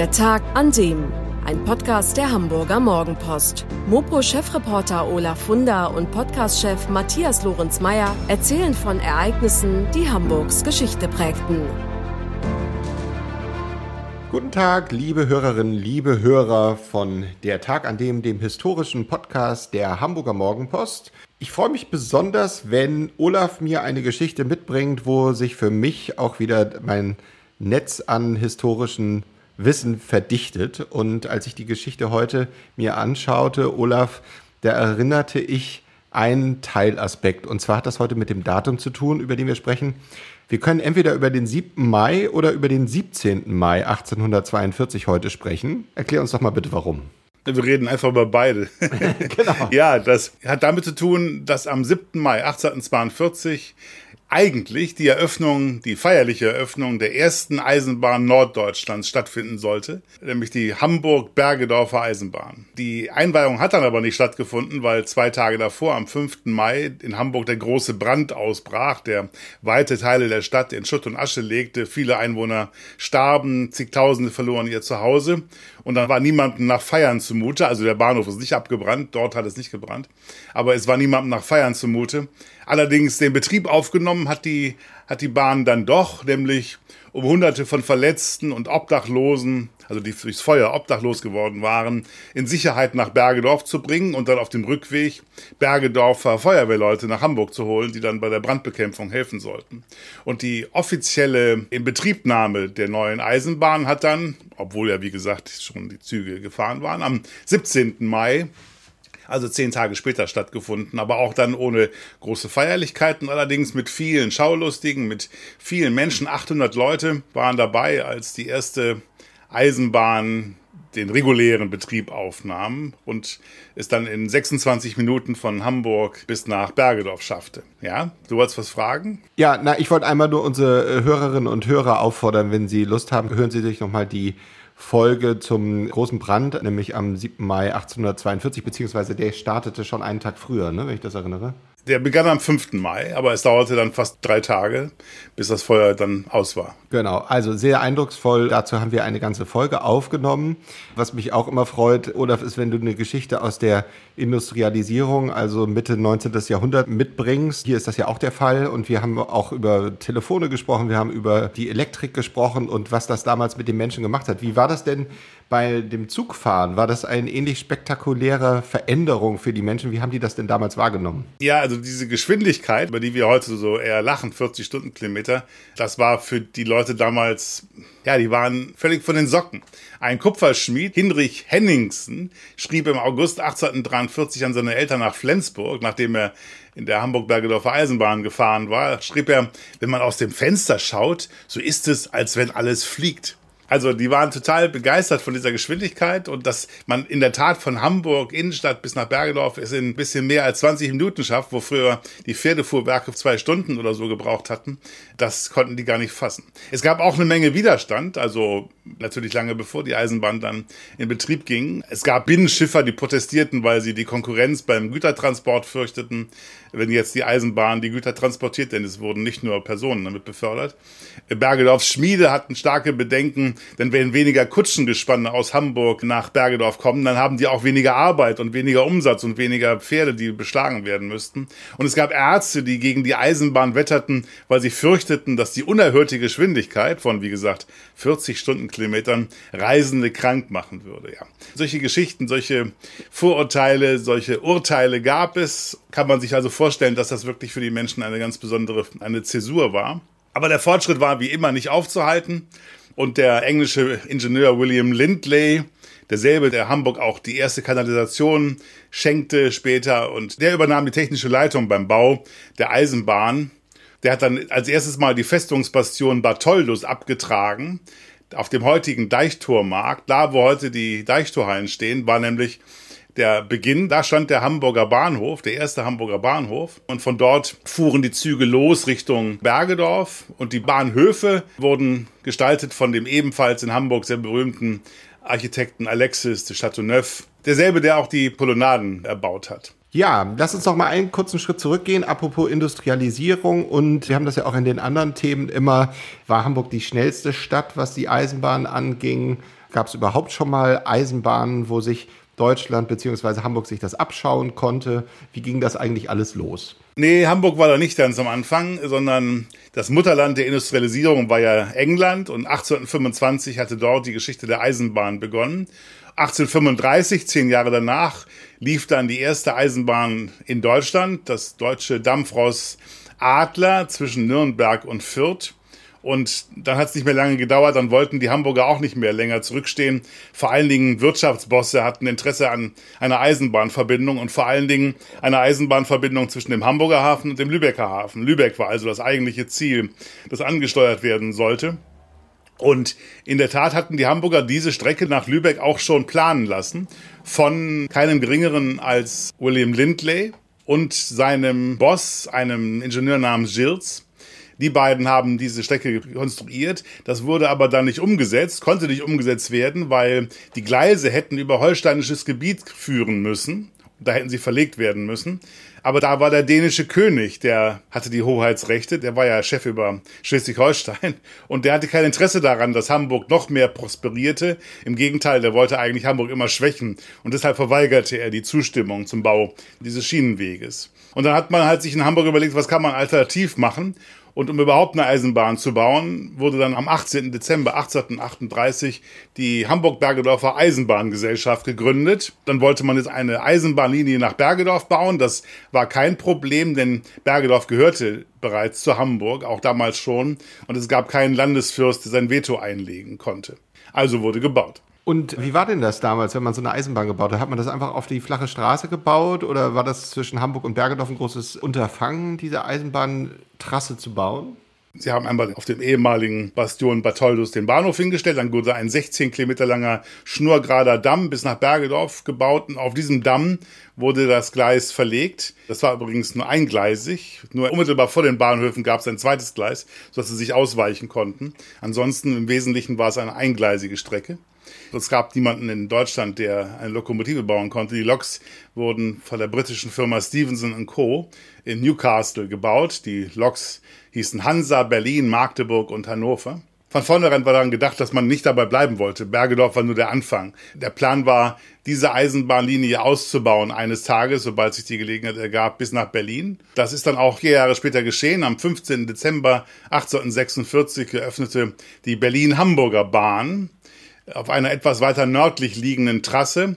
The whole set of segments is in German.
Der Tag an dem. Ein Podcast der Hamburger Morgenpost. Mopo-Chefreporter Olaf Funder und Podcast-Chef Matthias Lorenz-Meyer erzählen von Ereignissen, die Hamburgs Geschichte prägten. Guten Tag, liebe Hörerinnen, liebe Hörer von Der Tag an dem, dem historischen Podcast der Hamburger Morgenpost. Ich freue mich besonders, wenn Olaf mir eine Geschichte mitbringt, wo sich für mich auch wieder mein Netz an historischen Wissen verdichtet. Und als ich die Geschichte heute mir anschaute, Olaf, da erinnerte ich einen Teilaspekt. Und zwar hat das heute mit dem Datum zu tun, über den wir sprechen. Wir können entweder über den 7. Mai oder über den 17. Mai 1842 heute sprechen. Erklär uns doch mal bitte warum. Wir reden einfach über beide. genau. Ja, das hat damit zu tun, dass am 7. Mai 1842 eigentlich die Eröffnung, die feierliche Eröffnung der ersten Eisenbahn Norddeutschlands stattfinden sollte, nämlich die Hamburg-Bergedorfer Eisenbahn. Die Einweihung hat dann aber nicht stattgefunden, weil zwei Tage davor, am 5. Mai, in Hamburg der große Brand ausbrach, der weite Teile der Stadt in Schutt und Asche legte. Viele Einwohner starben, zigtausende verloren ihr Zuhause und dann war niemandem nach Feiern zumute. Also der Bahnhof ist nicht abgebrannt, dort hat es nicht gebrannt, aber es war niemandem nach Feiern zumute. Allerdings den Betrieb aufgenommen hat die, hat die Bahn dann doch, nämlich um Hunderte von Verletzten und Obdachlosen, also die durchs Feuer obdachlos geworden waren, in Sicherheit nach Bergedorf zu bringen und dann auf dem Rückweg Bergedorfer Feuerwehrleute nach Hamburg zu holen, die dann bei der Brandbekämpfung helfen sollten. Und die offizielle Inbetriebnahme der neuen Eisenbahn hat dann, obwohl ja wie gesagt schon die Züge gefahren waren, am 17. Mai also zehn Tage später stattgefunden, aber auch dann ohne große Feierlichkeiten, allerdings mit vielen Schaulustigen, mit vielen Menschen. 800 Leute waren dabei, als die erste Eisenbahn den regulären Betrieb aufnahm und es dann in 26 Minuten von Hamburg bis nach Bergedorf schaffte. Ja, du wolltest was fragen? Ja, na, ich wollte einmal nur unsere Hörerinnen und Hörer auffordern, wenn sie Lust haben, hören Sie sich nochmal die Folge zum großen Brand, nämlich am 7. Mai 1842, beziehungsweise der startete schon einen Tag früher, ne, wenn ich das erinnere. Der begann am 5. Mai, aber es dauerte dann fast drei Tage, bis das Feuer dann aus war. Genau, also sehr eindrucksvoll. Dazu haben wir eine ganze Folge aufgenommen. Was mich auch immer freut, Olaf, ist, wenn du eine Geschichte aus der Industrialisierung, also Mitte 19. Jahrhundert mitbringst. Hier ist das ja auch der Fall. Und wir haben auch über Telefone gesprochen, wir haben über die Elektrik gesprochen und was das damals mit den Menschen gemacht hat. Wie war das denn bei dem Zugfahren? War das eine ähnlich spektakuläre Veränderung für die Menschen? Wie haben die das denn damals wahrgenommen? Ja, also diese Geschwindigkeit, über die wir heute so eher lachen, 40 Stundenkilometer, das war für die Leute damals, ja, die waren völlig von den Socken. Ein Kupferschmied, Hinrich Henningsen, schrieb im August 1843 an seine Eltern nach Flensburg, nachdem er in der Hamburg-Bergedorfer Eisenbahn gefahren war, schrieb er, wenn man aus dem Fenster schaut, so ist es, als wenn alles fliegt. Also die waren total begeistert von dieser Geschwindigkeit und dass man in der Tat von Hamburg Innenstadt bis nach Bergedorf es in ein bisschen mehr als 20 Minuten schafft, wo früher die Pferdefuhrwerke zwei Stunden oder so gebraucht hatten, das konnten die gar nicht fassen. Es gab auch eine Menge Widerstand, also natürlich lange bevor die Eisenbahn dann in Betrieb ging. Es gab Binnenschiffer, die protestierten, weil sie die Konkurrenz beim Gütertransport fürchteten, wenn jetzt die Eisenbahn die Güter transportiert, denn es wurden nicht nur Personen damit befördert. Bergedorfs Schmiede hatten starke Bedenken, denn wenn weniger Kutschengespanne aus Hamburg nach Bergedorf kommen, dann haben die auch weniger Arbeit und weniger Umsatz und weniger Pferde, die beschlagen werden müssten. Und es gab Ärzte, die gegen die Eisenbahn wetterten, weil sie fürchteten, dass die unerhörte Geschwindigkeit von, wie gesagt, 40 Stundenkilometern Reisende krank machen würde. Ja. Solche Geschichten, solche Vorurteile, solche Urteile gab es. Kann man sich also vorstellen, dass das wirklich für die Menschen eine ganz besondere, eine Zäsur war. Aber der Fortschritt war wie immer nicht aufzuhalten. Und der englische Ingenieur William Lindley, derselbe, der Hamburg auch die erste Kanalisation schenkte später und der übernahm die technische Leitung beim Bau der Eisenbahn. Der hat dann als erstes mal die Festungsbastion Bartholdus abgetragen. Auf dem heutigen Deichtormarkt, da wo heute die Deichtorhallen stehen, war nämlich der Beginn, da stand der Hamburger Bahnhof, der erste Hamburger Bahnhof. Und von dort fuhren die Züge los Richtung Bergedorf. Und die Bahnhöfe wurden gestaltet von dem ebenfalls in Hamburg sehr berühmten Architekten Alexis de Chateauneuf. Derselbe, der auch die Polonaden erbaut hat. Ja, lass uns noch mal einen kurzen Schritt zurückgehen. Apropos Industrialisierung und wir haben das ja auch in den anderen Themen immer, war Hamburg die schnellste Stadt, was die Eisenbahn anging? Gab es überhaupt schon mal Eisenbahnen, wo sich Deutschland bzw. Hamburg sich das abschauen konnte? Wie ging das eigentlich alles los? Nee, Hamburg war da nicht ganz am Anfang, sondern das Mutterland der Industrialisierung war ja England und 1825 hatte dort die Geschichte der Eisenbahn begonnen. 1835, zehn Jahre danach, lief dann die erste Eisenbahn in Deutschland, das deutsche Dampfross Adler zwischen Nürnberg und Fürth. Und dann hat es nicht mehr lange gedauert, dann wollten die Hamburger auch nicht mehr länger zurückstehen. Vor allen Dingen Wirtschaftsbosse hatten Interesse an einer Eisenbahnverbindung und vor allen Dingen einer Eisenbahnverbindung zwischen dem Hamburger Hafen und dem Lübecker Hafen. Lübeck war also das eigentliche Ziel, das angesteuert werden sollte. Und in der Tat hatten die Hamburger diese Strecke nach Lübeck auch schon planen lassen von keinem geringeren als William Lindley und seinem Boss, einem Ingenieur namens Gilles. Die beiden haben diese Strecke konstruiert. Das wurde aber dann nicht umgesetzt, konnte nicht umgesetzt werden, weil die Gleise hätten über holsteinisches Gebiet führen müssen. Da hätten sie verlegt werden müssen. Aber da war der dänische König, der hatte die Hoheitsrechte, der war ja Chef über Schleswig-Holstein und der hatte kein Interesse daran, dass Hamburg noch mehr prosperierte. Im Gegenteil, der wollte eigentlich Hamburg immer schwächen und deshalb verweigerte er die Zustimmung zum Bau dieses Schienenweges. Und dann hat man halt sich in Hamburg überlegt, was kann man alternativ machen und um überhaupt eine Eisenbahn zu bauen, wurde dann am 18. Dezember 1838 die Hamburg-Bergedorfer Eisenbahngesellschaft gegründet. Dann wollte man jetzt eine Eisenbahnlinie nach Bergedorf bauen. Das war kein Problem, denn Bergedorf gehörte bereits zu Hamburg, auch damals schon. Und es gab keinen Landesfürst, der sein Veto einlegen konnte. Also wurde gebaut. Und wie war denn das damals, wenn man so eine Eisenbahn gebaut hat? Hat man das einfach auf die flache Straße gebaut oder war das zwischen Hamburg und Bergedorf ein großes Unterfangen, diese Eisenbahntrasse zu bauen? Sie haben einmal auf dem ehemaligen Bastion Bartholdus den Bahnhof hingestellt, dann wurde ein 16 Kilometer langer schnurgerader Damm bis nach Bergedorf gebaut und auf diesem Damm wurde das Gleis verlegt. Das war übrigens nur eingleisig, nur unmittelbar vor den Bahnhöfen gab es ein zweites Gleis, sodass sie sich ausweichen konnten. Ansonsten im Wesentlichen war es eine eingleisige Strecke. Es gab niemanden in Deutschland, der eine Lokomotive bauen konnte. Die Loks wurden von der britischen Firma Stevenson Co. in Newcastle gebaut. Die Loks hießen Hansa, Berlin, Magdeburg und Hannover. Von vornherein war daran gedacht, dass man nicht dabei bleiben wollte. Bergedorf war nur der Anfang. Der Plan war, diese Eisenbahnlinie auszubauen eines Tages, sobald sich die Gelegenheit ergab, bis nach Berlin. Das ist dann auch vier Jahre später geschehen. Am 15. Dezember 1846 eröffnete die Berlin-Hamburger Bahn auf einer etwas weiter nördlich liegenden Trasse.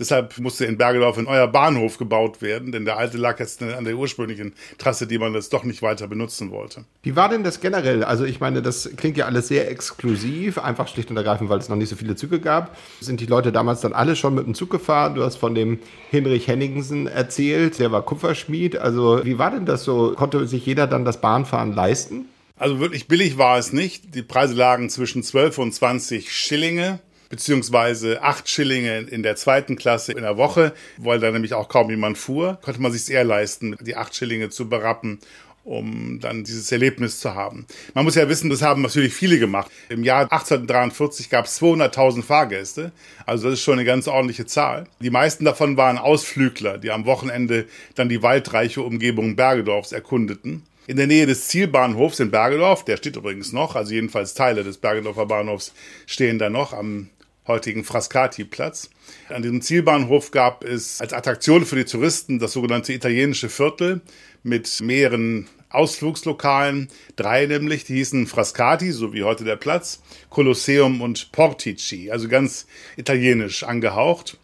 Deshalb musste in Bergedorf ein neuer Bahnhof gebaut werden, denn der alte lag jetzt an der ursprünglichen Trasse, die man jetzt doch nicht weiter benutzen wollte. Wie war denn das generell? Also ich meine, das klingt ja alles sehr exklusiv, einfach schlicht und ergreifend, weil es noch nicht so viele Züge gab. Sind die Leute damals dann alle schon mit dem Zug gefahren? Du hast von dem Hinrich Henningsen erzählt, der war Kupferschmied. Also wie war denn das so? Konnte sich jeder dann das Bahnfahren leisten? Also wirklich billig war es nicht. Die Preise lagen zwischen 12 und 20 Schillinge beziehungsweise 8 Schillinge in der zweiten Klasse in der Woche, weil da nämlich auch kaum jemand fuhr, konnte man sich eher leisten, die 8 Schillinge zu berappen um dann dieses Erlebnis zu haben. Man muss ja wissen, das haben natürlich viele gemacht. Im Jahr 1843 gab es 200.000 Fahrgäste, also das ist schon eine ganz ordentliche Zahl. Die meisten davon waren Ausflügler, die am Wochenende dann die waldreiche Umgebung Bergedorfs erkundeten in der Nähe des Zielbahnhofs in Bergedorf, der steht übrigens noch, also jedenfalls Teile des Bergedorfer Bahnhofs stehen da noch am heutigen Frascati-Platz. An diesem Zielbahnhof gab es als Attraktion für die Touristen das sogenannte italienische Viertel mit mehreren Ausflugslokalen, drei nämlich, die hießen Frascati, so wie heute der Platz, Colosseum und Portici, also ganz italienisch angehaucht.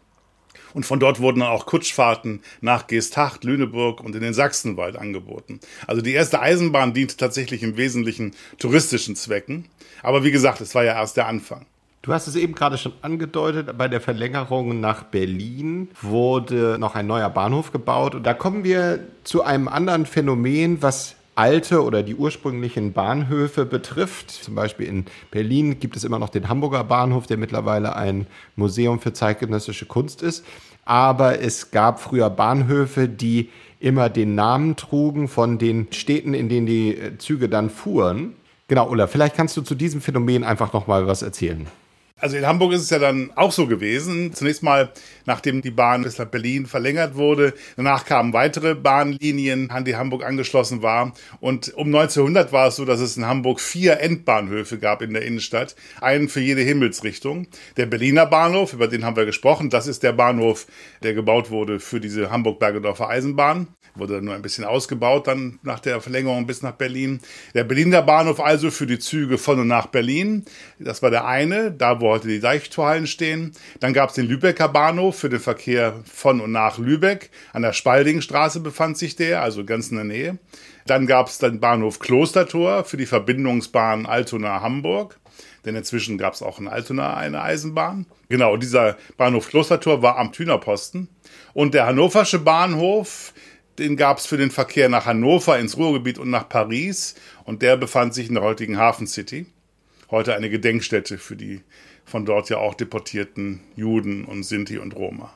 Und von dort wurden dann auch Kutschfahrten nach Geesthacht, Lüneburg und in den Sachsenwald angeboten. Also die erste Eisenbahn diente tatsächlich im Wesentlichen touristischen Zwecken. Aber wie gesagt, es war ja erst der Anfang. Du hast es eben gerade schon angedeutet, bei der Verlängerung nach Berlin wurde noch ein neuer Bahnhof gebaut. Und da kommen wir zu einem anderen Phänomen, was alte oder die ursprünglichen Bahnhöfe betrifft. Zum Beispiel in Berlin gibt es immer noch den Hamburger Bahnhof, der mittlerweile ein Museum für zeitgenössische Kunst ist. Aber es gab früher Bahnhöfe, die immer den Namen trugen von den Städten, in denen die Züge dann fuhren. Genau, Ulla, vielleicht kannst du zu diesem Phänomen einfach noch mal was erzählen. Also in Hamburg ist es ja dann auch so gewesen. Zunächst mal, nachdem die Bahn bis nach Berlin verlängert wurde. Danach kamen weitere Bahnlinien, an die Hamburg angeschlossen war. Und um 1900 war es so, dass es in Hamburg vier Endbahnhöfe gab in der Innenstadt. Einen für jede Himmelsrichtung. Der Berliner Bahnhof, über den haben wir gesprochen. Das ist der Bahnhof, der gebaut wurde für diese Hamburg-Bergedorfer Eisenbahn. Wurde nur ein bisschen ausgebaut dann nach der Verlängerung bis nach Berlin. Der Berliner Bahnhof also für die Züge von und nach Berlin. Das war der eine, da wo heute die Deichtorhallen stehen. Dann gab es den Lübecker Bahnhof für den Verkehr von und nach Lübeck. An der Spaldingstraße befand sich der, also ganz in der Nähe. Dann gab es den Bahnhof Klostertor für die Verbindungsbahn Altona-Hamburg. Denn inzwischen gab es auch in Altona eine Eisenbahn. Genau, dieser Bahnhof Klostertor war am Thünerposten. Und der Hannoversche Bahnhof, den gab es für den Verkehr nach Hannover, ins Ruhrgebiet und nach Paris. Und der befand sich in der heutigen Hafen City. Heute eine Gedenkstätte für die von dort ja auch deportierten Juden und Sinti und Roma.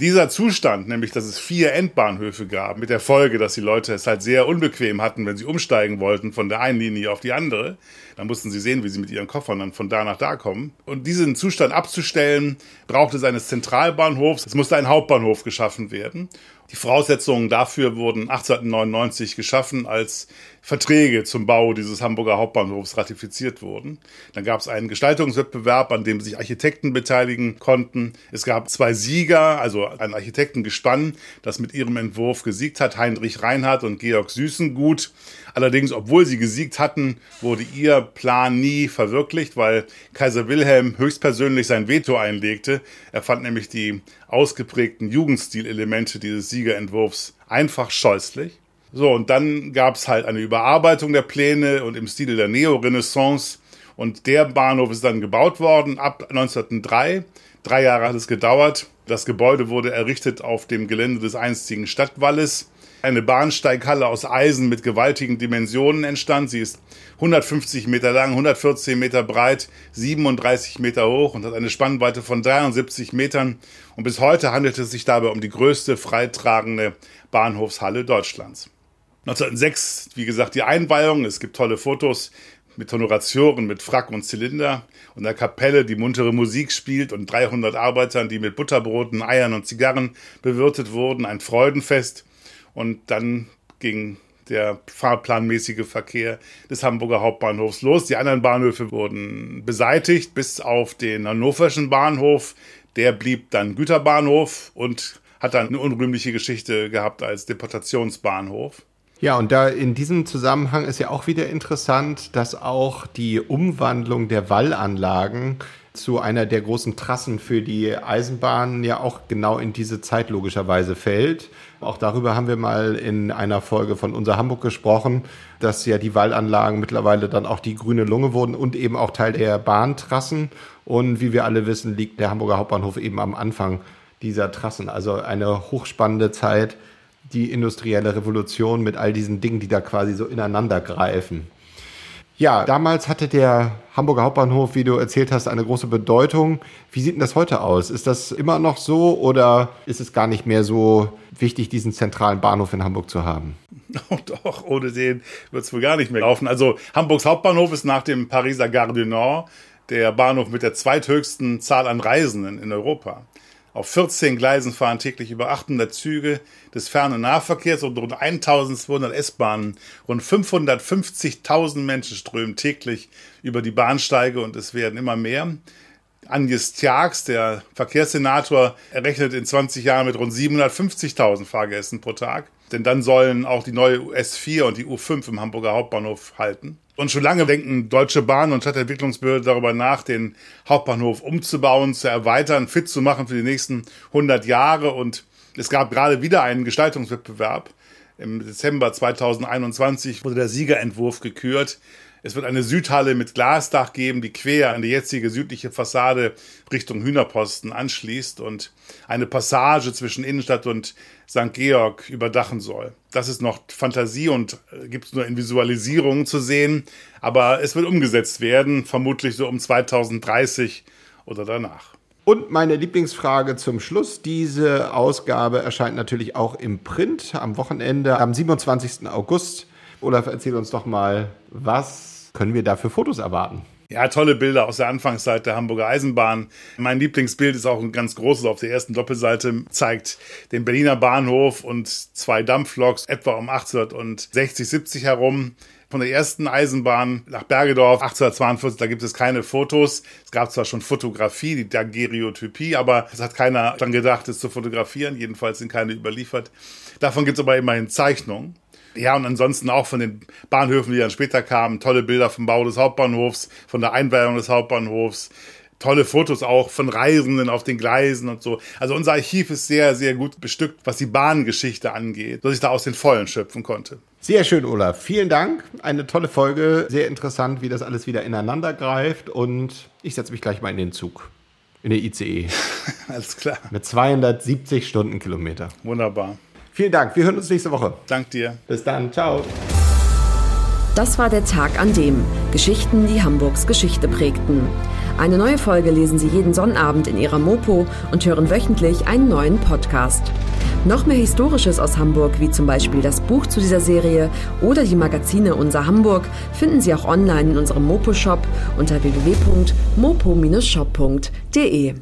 Dieser Zustand, nämlich dass es vier Endbahnhöfe gab, mit der Folge, dass die Leute es halt sehr unbequem hatten, wenn sie umsteigen wollten von der einen Linie auf die andere, dann mussten sie sehen, wie sie mit ihren Koffern dann von da nach da kommen. Und diesen Zustand abzustellen, brauchte es eines Zentralbahnhofs. Es musste ein Hauptbahnhof geschaffen werden. Die Voraussetzungen dafür wurden 1899 geschaffen, als Verträge zum Bau dieses Hamburger Hauptbahnhofs ratifiziert wurden. Dann gab es einen Gestaltungswettbewerb, an dem sich Architekten beteiligen konnten. Es gab zwei Sieger, also ein Architektengespann, das mit ihrem Entwurf gesiegt hat, Heinrich Reinhardt und Georg Süßengut. Allerdings, obwohl sie gesiegt hatten, wurde ihr Plan nie verwirklicht, weil Kaiser Wilhelm höchstpersönlich sein Veto einlegte. Er fand nämlich die ausgeprägten Jugendstilelemente dieses Siegerentwurfs einfach scheußlich. So, und dann gab es halt eine Überarbeitung der Pläne und im Stile der Neorenaissance. Und der Bahnhof ist dann gebaut worden ab 1903. Drei Jahre hat es gedauert. Das Gebäude wurde errichtet auf dem Gelände des einstigen Stadtwalles. Eine Bahnsteighalle aus Eisen mit gewaltigen Dimensionen entstand. Sie ist 150 Meter lang, 114 Meter breit, 37 Meter hoch und hat eine Spannweite von 73 Metern. Und bis heute handelt es sich dabei um die größte freitragende Bahnhofshalle Deutschlands. 1906, wie gesagt, die Einweihung. Es gibt tolle Fotos mit Honoratioren, mit Frack und Zylinder und der Kapelle, die muntere Musik spielt und 300 Arbeitern, die mit Butterbroten, Eiern und Zigarren bewirtet wurden. Ein Freudenfest. Und dann ging der fahrplanmäßige Verkehr des Hamburger Hauptbahnhofs los. Die anderen Bahnhöfe wurden beseitigt, bis auf den hannoverschen Bahnhof. Der blieb dann Güterbahnhof und hat dann eine unrühmliche Geschichte gehabt als Deportationsbahnhof. Ja, und da in diesem Zusammenhang ist ja auch wieder interessant, dass auch die Umwandlung der Wallanlagen zu einer der großen Trassen für die Eisenbahn ja auch genau in diese Zeit logischerweise fällt. Auch darüber haben wir mal in einer Folge von Unser Hamburg gesprochen, dass ja die Wallanlagen mittlerweile dann auch die grüne Lunge wurden und eben auch Teil der Bahntrassen. Und wie wir alle wissen, liegt der Hamburger Hauptbahnhof eben am Anfang dieser Trassen. Also eine hochspannende Zeit, die industrielle Revolution mit all diesen Dingen, die da quasi so ineinander greifen. Ja, damals hatte der Hamburger Hauptbahnhof, wie du erzählt hast, eine große Bedeutung. Wie sieht denn das heute aus? Ist das immer noch so oder ist es gar nicht mehr so wichtig, diesen zentralen Bahnhof in Hamburg zu haben? Oh, doch, ohne den wird es wohl gar nicht mehr laufen. Also Hamburgs Hauptbahnhof ist nach dem Pariser Gare du Nord der Bahnhof mit der zweithöchsten Zahl an Reisenden in Europa. Auf 14 Gleisen fahren täglich über 800 Züge des Fern- und Nahverkehrs und rund 1200 S-Bahnen. Rund 550.000 Menschen strömen täglich über die Bahnsteige und es werden immer mehr. Agnes Tjax, der Verkehrssenator, errechnet in 20 Jahren mit rund 750.000 Fahrgästen pro Tag. Denn dann sollen auch die neue US4 und die U5 im Hamburger Hauptbahnhof halten. Und schon lange denken Deutsche Bahn und Stadtentwicklungsbehörde darüber nach, den Hauptbahnhof umzubauen, zu erweitern, fit zu machen für die nächsten 100 Jahre. Und es gab gerade wieder einen Gestaltungswettbewerb. Im Dezember 2021 wurde der Siegerentwurf gekürt. Es wird eine Südhalle mit Glasdach geben, die quer an die jetzige südliche Fassade Richtung Hühnerposten anschließt und eine Passage zwischen Innenstadt und St. Georg überdachen soll. Das ist noch Fantasie und äh, gibt es nur in Visualisierungen zu sehen, aber es wird umgesetzt werden, vermutlich so um 2030 oder danach. Und meine Lieblingsfrage zum Schluss. Diese Ausgabe erscheint natürlich auch im Print am Wochenende am 27. August. Olaf, erzähl uns doch mal, was können wir da für Fotos erwarten? Ja, tolle Bilder aus der Anfangszeit der Hamburger Eisenbahn. Mein Lieblingsbild ist auch ein ganz großes auf der ersten Doppelseite, zeigt den Berliner Bahnhof und zwei Dampfloks etwa um 1860, 70 herum von der ersten Eisenbahn nach Bergedorf 1842, da gibt es keine Fotos. Es gab zwar schon Fotografie, die Daguerreotypie, aber es hat keiner dann gedacht, es zu fotografieren. Jedenfalls sind keine überliefert. Davon gibt es aber immerhin Zeichnungen. Ja, und ansonsten auch von den Bahnhöfen, die dann später kamen, tolle Bilder vom Bau des Hauptbahnhofs, von der Einweihung des Hauptbahnhofs, tolle Fotos auch von Reisenden auf den Gleisen und so. Also unser Archiv ist sehr, sehr gut bestückt, was die Bahngeschichte angeht, dass ich da aus den Vollen schöpfen konnte. Sehr schön, Olaf. Vielen Dank. Eine tolle Folge. Sehr interessant, wie das alles wieder ineinander greift. Und ich setze mich gleich mal in den Zug. In der ICE. alles klar. Mit 270 Stundenkilometer. Wunderbar. Vielen Dank. Wir hören uns nächste Woche. Dank dir. Bis dann. Ciao. Das war der Tag an dem Geschichten, die Hamburgs Geschichte prägten. Eine neue Folge lesen Sie jeden Sonnabend in Ihrer Mopo und hören wöchentlich einen neuen Podcast. Noch mehr Historisches aus Hamburg, wie zum Beispiel das Buch zu dieser Serie oder die Magazine Unser Hamburg, finden Sie auch online in unserem Mopo-Shop unter www.mopo-shop.de.